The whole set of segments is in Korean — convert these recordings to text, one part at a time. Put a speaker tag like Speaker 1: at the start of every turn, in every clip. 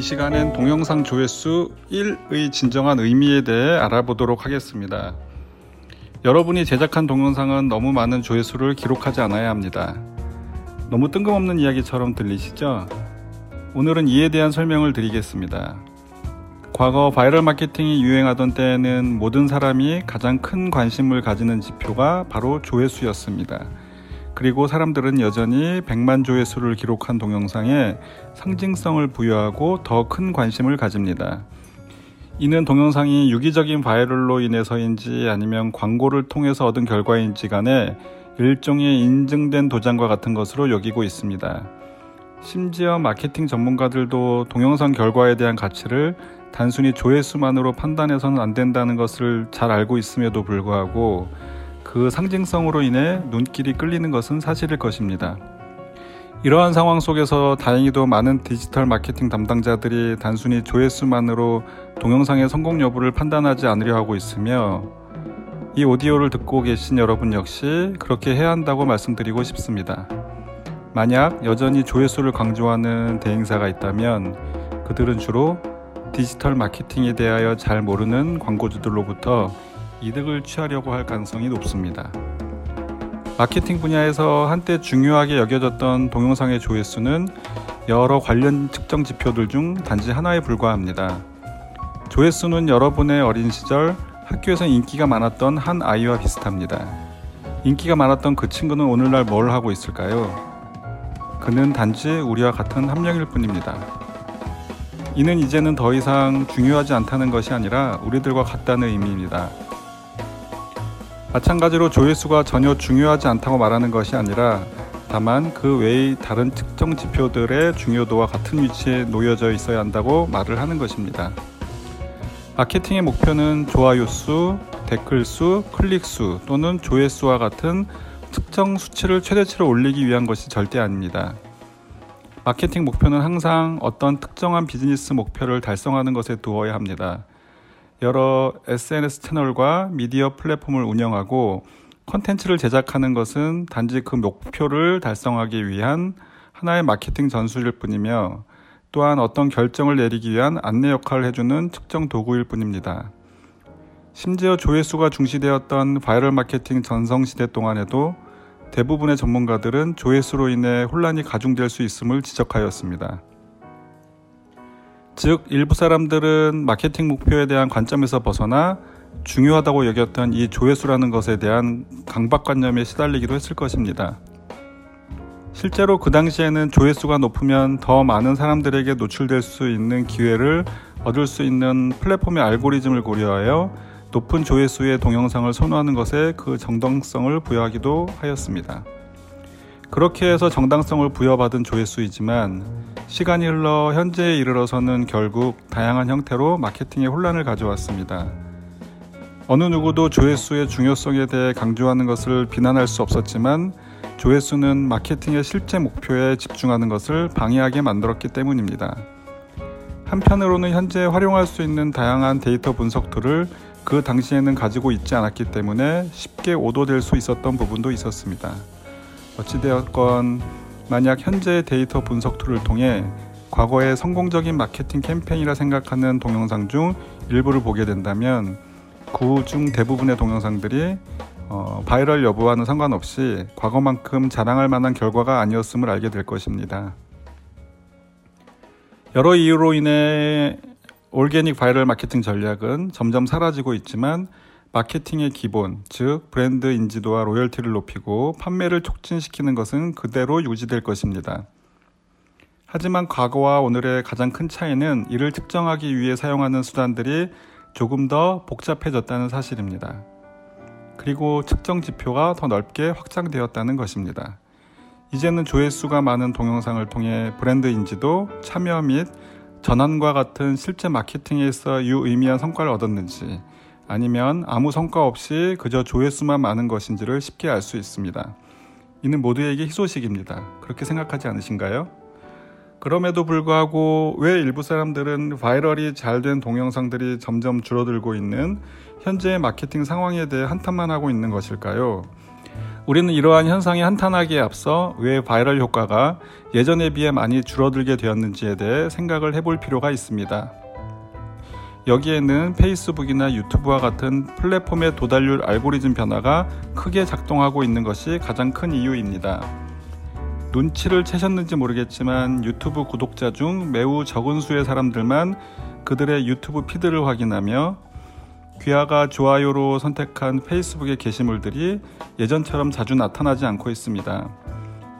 Speaker 1: 이 시간엔 동영상 조회수 1의 진정한 의미에 대해 알아보도록 하겠습니다. 여러분이 제작한 동영상은 너무 많은 조회수를 기록하지 않아야 합니다. 너무 뜬금없는 이야기처럼 들리시죠? 오늘은 이에 대한 설명을 드리겠습니다. 과거 바이럴 마케팅이 유행하던 때에는 모든 사람이 가장 큰 관심을 가지는 지표가 바로 조회수였습니다. 그리고 사람들은 여전히 100만 조회수를 기록한 동영상에 상징성을 부여하고 더 큰 관심을 가집니다. 이는 동영상이 유기적인 바이럴로 인해서인지 아니면 광고를 통해서 얻은 결과인지 간에 일종의 인증된 도장과 같은 것으로 여기고 있습니다. 심지어 마케팅 전문가들도 동영상 결과에 대한 가치를 단순히 조회수만으로 판단해서는 안 된다는 것을 잘 알고 있음에도 불구하고 그 상징성으로 인해 눈길이 끌리는 것은 사실일 것입니다. 이러한 상황 속에서 다행히도 많은 디지털 마케팅 담당자들이 단순히 조회수만으로 동영상의 성공 여부를 판단하지 않으려 하고 있으며 이 오디오를 듣고 계신 여러분 역시 그렇게 해야 한다고 말씀드리고 싶습니다. 만약 여전히 조회수를 강조하는 대행사가 있다면 그들은 주로 디지털 마케팅에 대하여 잘 모르는 광고주들로부터 이득을 취하려고 할 가능성이 높습니다. 마케팅 분야에서 한때 중요하게 여겨졌던 동영상의 조회수는 여러 관련 측정 지표들 중 단지 하나에 불과합니다. 조회수는 여러분의 어린 시절 학교에서 인기가 많았던 한 아이와 비슷합니다. 인기가 많았던 그 친구는 오늘날 뭘 하고 있을까요? 그는 단지 우리와 같은 함령일 뿐입니다. 이는 이제는 더 이상 중요하지 않다는 것이 아니라 우리들과 같다는 의미입니다. 마찬가지로 조회수가 전혀 중요하지 않다고 말하는 것이 아니라 다만 그 외의 다른 특정 지표들의 중요도와 같은 위치에 놓여져 있어야 한다고 말을 하는 것입니다. 마케팅의 목표는 좋아요 수, 댓글 수, 클릭 수 또는 조회수와 같은 특정 수치를 최대치로 올리기 위한 것이 절대 아닙니다. 마케팅 목표는 항상 어떤 특정한 비즈니스 목표를 달성하는 것에 두어야 합니다. 여러 SNS 채널과 미디어 플랫폼을 운영하고 컨텐츠를 제작하는 것은 단지 그 목표를 달성하기 위한 하나의 마케팅 전술일 뿐이며 또한 어떤 결정을 내리기 위한 안내 역할을 해주는 특정 도구일 뿐입니다. 심지어 조회수가 중시되었던 바이럴 마케팅 전성시대 동안에도 대부분의 전문가들은 조회수로 인해 혼란이 가중될 수 있음을 지적하였습니다. 즉, 일부 사람들은 마케팅 목표에 대한 관점에서 벗어나 중요하다고 여겼던 이 조회수라는 것에 대한 강박관념에 시달리기도 했을 것입니다. 실제로 그 당시에는 조회수가 높으면 더 많은 사람들에게 노출될 수 있는 기회를 얻을 수 있는 플랫폼의 알고리즘을 고려하여 높은 조회수의 동영상을 선호하는 것에 그 정당성을 부여하기도 하였습니다. 그렇게 해서 정당성을 부여받은 조회수이지만 시간이 흘러 현재에 이르러서는 결국 다양한 형태로 마케팅에 혼란을 가져왔습니다. 어느 누구도 조회수의 중요성에 대해 강조하는 것을 비난할 수 없었지만 조회수는 마케팅의 실제 목표에 집중하는 것을 방해하게 만들었기 때문입니다. 한편으로는 현재 활용할 수 있는 다양한 데이터 분석 툴을 그 당시에는 가지고 있지 않았기 때문에 쉽게 오도될 수 있었던 부분도 있었습니다. 어찌되었건 만약 현재의 데이터 분석 툴을 통해 과거의 성공적인 마케팅 캠페인이라 생각하는 동영상 중 일부를 보게 된다면 그 중 대부분의 동영상들이 어, 바이럴 여부와는 상관없이 과거만큼 자랑할 만한 결과가 아니었음을 알게 될 것입니다. 여러 이유로 인해 organic viral 마케팅 전략은 점점 사라지고 있지만 마케팅의 기본, 즉 브랜드 인지도와 로열티를 높이고 판매를 촉진시키는 것은 그대로 유지될 것입니다. 하지만 과거와 오늘의 가장 큰 차이는 이를 측정하기 위해 사용하는 수단들이 조금 더 복잡해졌다는 사실입니다. 그리고 측정 지표가 더 넓게 확장되었다는 것입니다. 이제는 조회수가 많은 동영상을 통해 브랜드 인지도, 참여 및 전환과 같은 실제 마케팅에서 유의미한 성과를 얻었는지 아니면 아무 성과 없이 그저 조회수만 많은 것인지를 쉽게 알 수 있습니다. 이는 모두에게 희소식입니다. 그렇게 생각하지 않으신가요? 그럼에도 불구하고 왜 일부 사람들은 viral이 잘 된 동영상들이 점점 줄어들고 있는 현재의 마케팅 상황에 대해 한탄만 하고 있는 것일까요? 우리는 이러한 현상이 한탄하기에 앞서 왜 바이럴 효과가 예전에 비해 많이 줄어들게 되었는지에 대해 생각을 해볼 필요가 있습니다. 여기에는 페이스북이나 유튜브와 같은 플랫폼의 도달률 알고리즘 변화가 크게 작동하고 있는 것이 가장 큰 이유입니다. 눈치를 채셨는지 모르겠지만 유튜브 구독자 중 매우 적은 수의 사람들만 그들의 유튜브 피드를 확인하며 귀하가 좋아요로 선택한 페이스북의 게시물들이 예전처럼 자주 나타나지 않고 있습니다.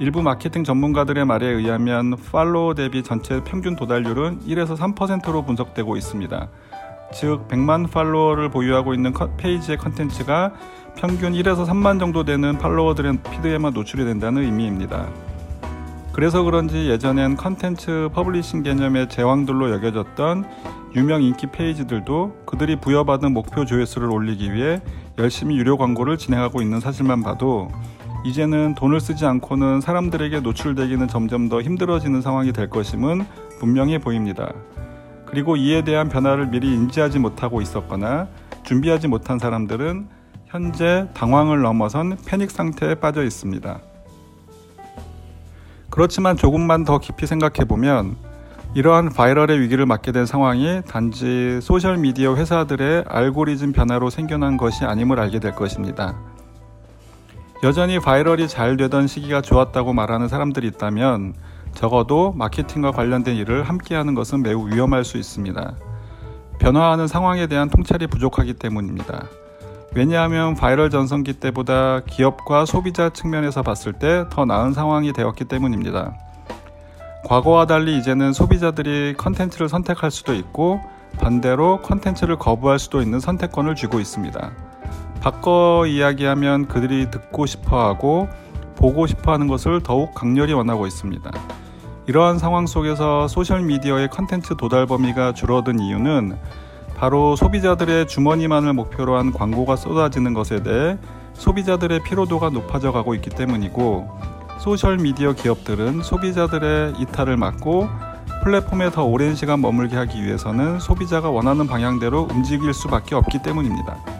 Speaker 1: 일부 마케팅 전문가들의 말에 의하면 팔로워 대비 전체 평균 도달률은 1에서 3%로 분석되고 있습니다. 즉 100만 팔로워를 보유하고 있는 페이지의 컨텐츠가 평균 1에서 3만 정도 되는 팔로워들의 피드에만 노출이 된다는 의미입니다. 그래서 그런지 예전엔 컨텐츠 publishing 개념의 제왕들로 여겨졌던 유명 인기 페이지들도 그들이 부여받은 목표 조회수를 올리기 위해 열심히 유료 광고를 진행하고 있는 사실만 봐도 이제는 돈을 쓰지 않고는 사람들에게 노출되기는 점점 더 힘들어지는 상황이 될 것임은 분명해 보입니다. 그리고 이에 대한 변화를 미리 인지하지 못하고 있었거나 준비하지 못한 사람들은 현재 당황을 넘어선 패닉 상태에 빠져 있습니다. 그렇지만 조금만 더 깊이 생각해 보면 이러한 viral의 위기를 맞게 된 상황이 단지 소셜미디어 회사들의 알고리즘 변화로 생겨난 것이 아님을 알게 될 것입니다. 여전히 viral이 잘 되던 시기가 좋았다고 말하는 사람들이 있다면 적어도 마케팅과 관련된 일을 함께 하는 것은 매우 위험할 수 있습니다. 변화하는 상황에 대한 통찰이 부족하기 때문입니다. 왜냐하면 바이럴 전성기 때보다 기업과 소비자 측면에서 봤을 때 더 나은 상황이 되었기 때문입니다. 과거와 달리 이제는 소비자들이 컨텐츠를 선택할 수도 있고 반대로 컨텐츠를 거부할 수도 있는 선택권을 쥐고 있습니다. 바꿔 이야기하면 그들이 듣고 싶어 하고 보고 싶어 하는 것을 더욱 강렬히 원하고 있습니다. 이러한 상황 속에서 소셜미디어의 컨텐츠 도달 범위가 줄어든 이유는 바로 소비자들의 주머니만을 목표로 한 광고가 쏟아지는 것에 대해 소비자들의 피로도가 높아져 가고 있기 때문이고 소셜미디어 기업들은 소비자들의 이탈을 막고 플랫폼에 더 오랜 시간 머물게 하기 위해서는 소비자가 원하는 방향대로 움직일 수밖에 없기 때문입니다.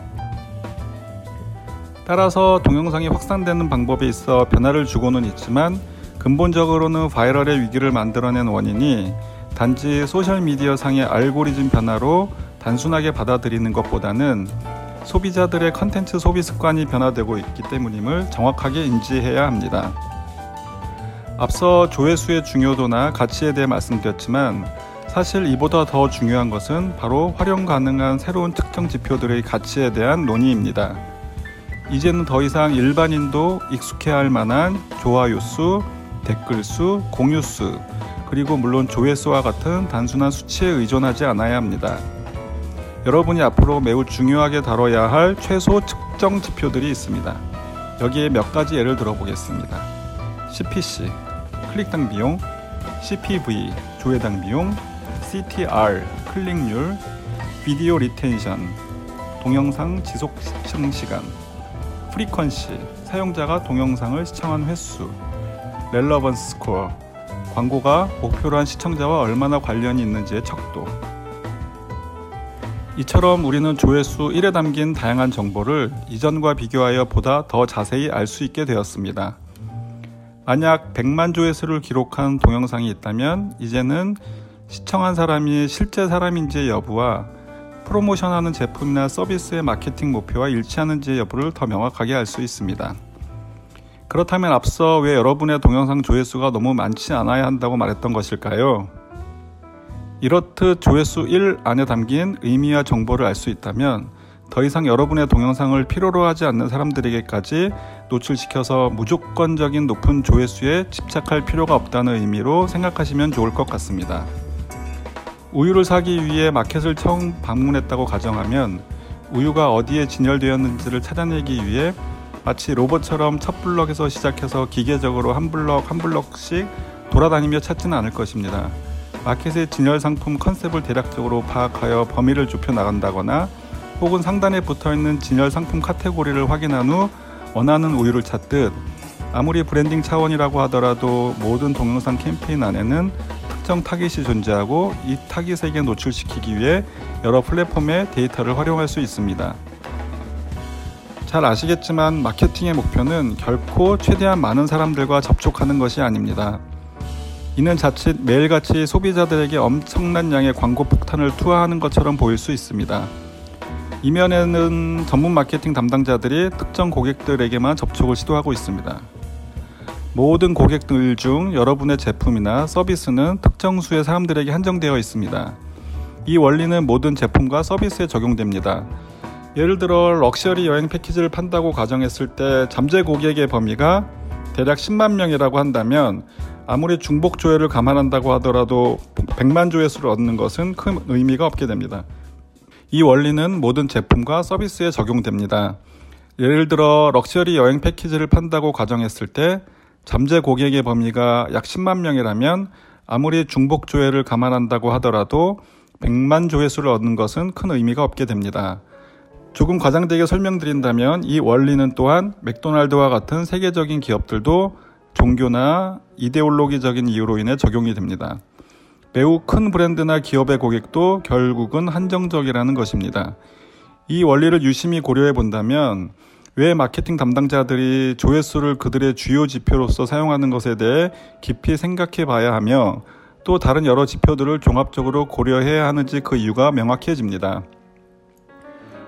Speaker 1: 따라서 동영상이 확산되는 방법에 있어 변화를 주고는 있지만 근본적으로는 바이럴의 위기를 만들어낸 원인이 단지 소셜미디어 상의 알고리즘 변화로 단순하게 받아들이는 것보다는 소비자들의 컨텐츠 소비 습관이 변화되고 있기 때문임을 정확하게 인지해야 합니다. 앞서 조회수의 중요도나 가치에 대해 말씀드렸지만 사실 이보다 더 중요한 것은 바로 활용 가능한 새로운 특정 지표들의 가치에 대한 논의입니다. 이제는 더 이상 일반인도 익숙해 할 만한 좋아요 수, 댓글 수, 공유 수, 그리고 물론 조회수와 같은 단순한 수치에 의존하지 않아야 합니다. 여러분이 앞으로 매우 중요하게 다뤄야 할 최소 측정 지표들이 있습니다. 여기에 몇 가지 예를 들어보겠습니다. CPC, 클릭당 비용, CPV, 조회당 비용, CTR, 클릭률, video retention, 동영상 지속 시청 시간, frequency, 사용자가 동영상을 시청한 횟수, relevance score, 광고가 목표로 한 시청자와 얼마나 관련이 있는지의 척도, 이처럼 우리는 조회수 1에 담긴 다양한 정보를 이전과 비교하여 보다 더 자세히 알 수 있게 되었습니다. 만약 100만 조회수를 기록한 동영상이 있다면 이제는 시청한 사람이 실제 사람인지의 여부와 프로모션하는 제품이나 서비스의 마케팅 목표와 일치하는지의 여부를 더 명확하게 알 수 있습니다. 그렇다면 앞서 왜 여러분의 동영상 조회수가 너무 많지 않아야 한다고 말했던 것일까요? 이렇듯 조회수 1 안에 담긴 의미와 정보를 알 수 있다면 더 이상 여러분의 동영상을 필요로 하지 않는 사람들에게까지 노출시켜서 무조건적인 높은 조회수에 집착할 필요가 없다는 의미로 생각하시면 좋을 것 같습니다. 우유를 사기 위해 마켓을 처음 방문했다고 가정하면 우유가 어디에 진열되었는지를 찾아내기 위해 마치 로봇처럼 첫 블럭에서 시작해서 기계적으로 한 블럭 한 블럭씩 돌아다니며 찾지는 않을 것입니다. 마켓의 진열 상품 컨셉을 대략적으로 파악하여 범위를 좁혀 나간다거나 혹은 상단에 붙어 있는 진열 상품 카테고리를 확인한 후 원하는 우유를 찾듯 아무리 브랜딩 차원이라고 하더라도 모든 동영상 캠페인 안에는 특정 타깃이 존재하고 이 타깃에게 노출시키기 위해 여러 플랫폼의 데이터를 활용할 수 있습니다. 잘 아시겠지만 마케팅의 목표는 결코 최대한 많은 사람들과 접촉하는 것이 아닙니다. 이는 자칫 매일같이 소비자들에게 엄청난 양의 광고 폭탄을 투하하는 것처럼 보일 수 있습니다. 이면에는 전문 마케팅 담당자들이 특정 고객들에게만 접촉을 시도하고 있습니다. 모든 고객들 중 여러분의 제품이나 서비스는 특정 수의 사람들에게 한정되어 있습니다. 이 원리는 모든 제품과 서비스에 적용됩니다. 예를 들어 럭셔리 여행 패키지를 판다고 가정했을 때 잠재 고객의 범위가 대략 10만 명이라고 한다면 아무리 중복 조회를 감안한다고 하더라도 100만 조회수를 얻는 것은 큰 의미가 없게 됩니다. 이 원리는 모든 제품과 서비스에 적용됩니다. 예를 들어 럭셔리 여행 패키지를 판다고 가정했을 때 잠재 고객의 범위가 약 10만 명이라면 아무리 중복 조회를 감안한다고 하더라도 100만 조회수를 얻는 것은 큰 의미가 없게 됩니다. 조금 과장되게 설명드린다면 이 원리는 또한 맥도날드와 같은 세계적인 기업들도 종교나 이데올로기적인 이유로 인해 적용이 됩니다. 매우 큰 브랜드나 기업의 고객도 결국은 한정적이라는 것입니다. 이 원리를 유심히 고려해 본다면 왜 마케팅 담당자들이 조회수를 그들의 주요 지표로서 사용하는 것에 대해 깊이 생각해 봐야 하며 또 다른 여러 지표들을 종합적으로 고려해야 하는지 그 이유가 명확해집니다.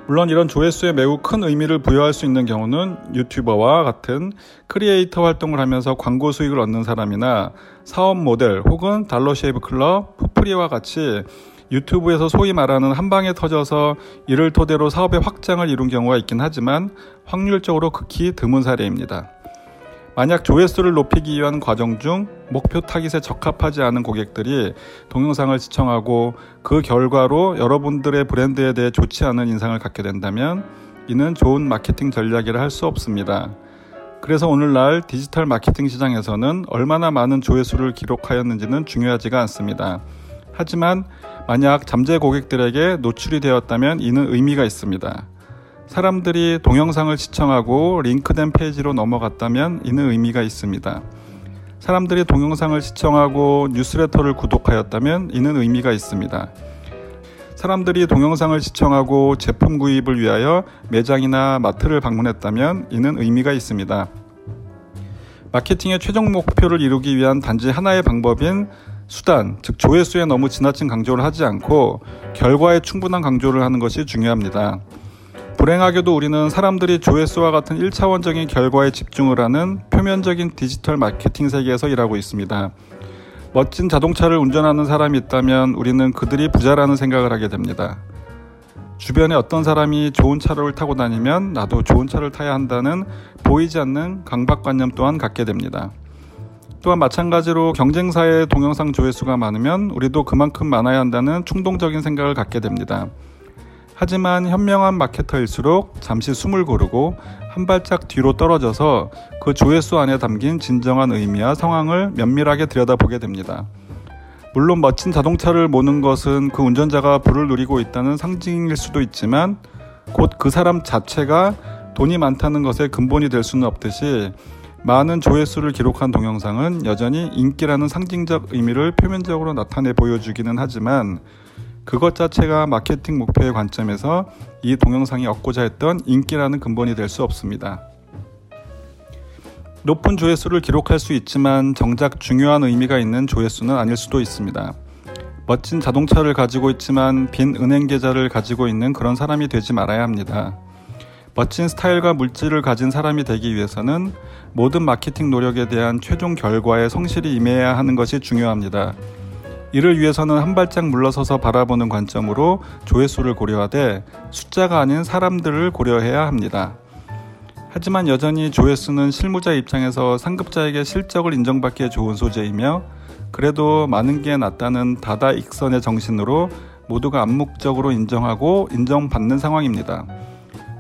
Speaker 1: 물론 이런 조회수에 매우 큰 의미를 부여할 수 있는 경우는 유튜버와 같은 크리에이터 활동을 하면서 광고 수익을 얻는 사람이나 사업 모델 혹은 Dollar Shave Club, Poo-Pourri와 같이 유튜브에서 소위 말하는 한 방에 터져서 이를 토대로 사업의 확장을 이룬 경우가 있긴 하지만 확률적으로 극히 드문 사례입니다. 만약 조회수를 높이기 위한 과정 중 목표 타깃에 적합하지 않은 고객들이 동영상을 시청하고 그 결과로 여러분들의 브랜드에 대해 좋지 않은 인상을 갖게 된다면 이는 좋은 마케팅 전략이라 할 수 없습니다. 그래서 오늘날 디지털 마케팅 시장에서는 얼마나 많은 조회수를 기록하였는지는 중요하지가 않습니다. 하지만 만약 잠재 고객들에게 노출이 되었다면 이는 의미가 있습니다. 사람들이 동영상을 시청하고 링크된 페이지로 넘어갔다면 이는 의미가 있습니다. 사람들이 동영상을 시청하고 뉴스레터를 구독하였다면 이는 의미가 있습니다. 사람들이 동영상을 시청하고 제품 구입을 위하여 매장이나 마트를 방문했다면 이는 의미가 있습니다. 마케팅의 최종 목표를 이루기 위한 단지 하나의 방법인 수단, 즉 조회수에 너무 지나친 강조를 하지 않고 결과에 충분한 강조를 하는 것이 중요합니다. 불행하게도 우리는 사람들이 조회수와 같은 1차원적인 결과에 집중을 하는 표면적인 디지털 마케팅 세계에서 일하고 있습니다. 멋진 자동차를 운전하는 사람이 있다면 우리는 그들이 부자라는 생각을 하게 됩니다. 주변에 어떤 사람이 좋은 차를 타고 다니면 나도 좋은 차를 타야 한다는 보이지 않는 강박관념 또한 갖게 됩니다. 또한 마찬가지로 경쟁사의 동영상 조회수가 많으면 우리도 그만큼 많아야 한다는 충동적인 생각을 갖게 됩니다. 하지만 현명한 마케터일수록 잠시 숨을 고르고 한 발짝 뒤로 떨어져서 그 조회수 안에 담긴 진정한 의미와 상황을 면밀하게 들여다보게 됩니다. 물론 멋진 자동차를 모는 것은 그 운전자가 부를 누리고 있다는 상징일 수도 있지만 곧 그 사람 자체가 돈이 많다는 것의 근본이 될 수는 없듯이 많은 조회수를 기록한 동영상은 여전히 인기라는 상징적 의미를 표면적으로 나타내 보여주기는 하지만 그것 자체가 마케팅 목표의 관점에서 이 동영상이 얻고자 했던 인기라는 근본이 될 수 없습니다. 높은 조회수를 기록할 수 있지만 정작 중요한 의미가 있는 조회수는 아닐 수도 있습니다. 멋진 자동차를 가지고 있지만 빈 은행 계좌를 가지고 있는 그런 사람이 되지 말아야 합니다. 멋진 스타일과 물질을 가진 사람이 되기 위해서는 모든 마케팅 노력에 대한 최종 결과에 성실히 임해야 하는 것이 중요합니다. 이를 위해서는 한 발짝 물러서서 바라보는 관점으로 조회수를 고려하되 숫자가 아닌 사람들을 고려해야 합니다. 하지만 여전히 조회수는 실무자 입장에서 상급자에게 실적을 인정받기에 좋은 소재이며 그래도 많은 게 낫다는 다다익선의 정신으로 모두가 암묵적으로 인정하고 인정받는 상황입니다.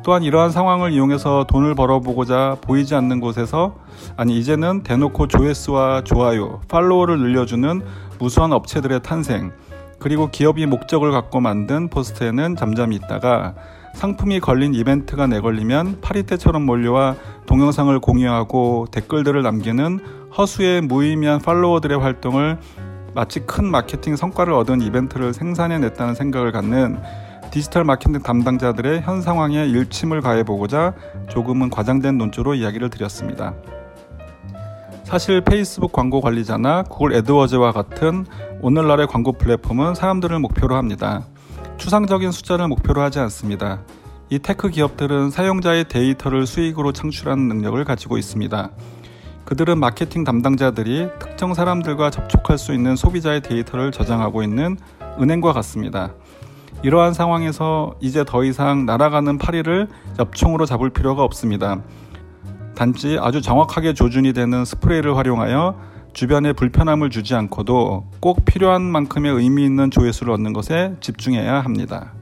Speaker 1: 또한 이러한 상황을 이용해서 돈을 벌어보고자 보이지 않는 곳에서 아니 이제는 대놓고 조회수와 좋아요, 팔로워를 늘려주는 무수한 업체들의 탄생 그리고 기업이 목적을 갖고 만든 포스트에는 잠잠히 있다가 상품이 걸린 이벤트가 내걸리면 파리떼처럼 몰려와 동영상을 공유하고 댓글들을 남기는 허수의 무의미한 팔로워들의 활동을 마치 큰 마케팅 성과를 얻은 이벤트를 생산해냈다는 생각을 갖는 디지털 마케팅 담당자들의 현 상황에 일침을 가해보고자 조금은 과장된 논조로 이야기를 드렸습니다. 사실 페이스북 광고 관리자나 구글 애드워즈와 같은 오늘날의 광고 플랫폼은 사람들을 목표로 합니다. 추상적인 숫자를 목표로 하지 않습니다. 이 테크 기업들은 사용자의 데이터를 수익으로 창출하는 능력을 가지고 있습니다. 그들은 마케팅 담당자들이 특정 사람들과 접촉할 수 있는 소비자의 데이터를 저장하고 있는 은행과 같습니다. 이러한 상황에서 이제 더 이상 날아가는 파리를 엽총으로 잡을 필요가 없습니다. 단지 아주 정확하게 조준이 되는 스프레이를 활용하여 주변에 불편함을 주지 않고도 꼭 필요한 만큼의 의미 있는 조회수를 얻는 것에 집중해야 합니다.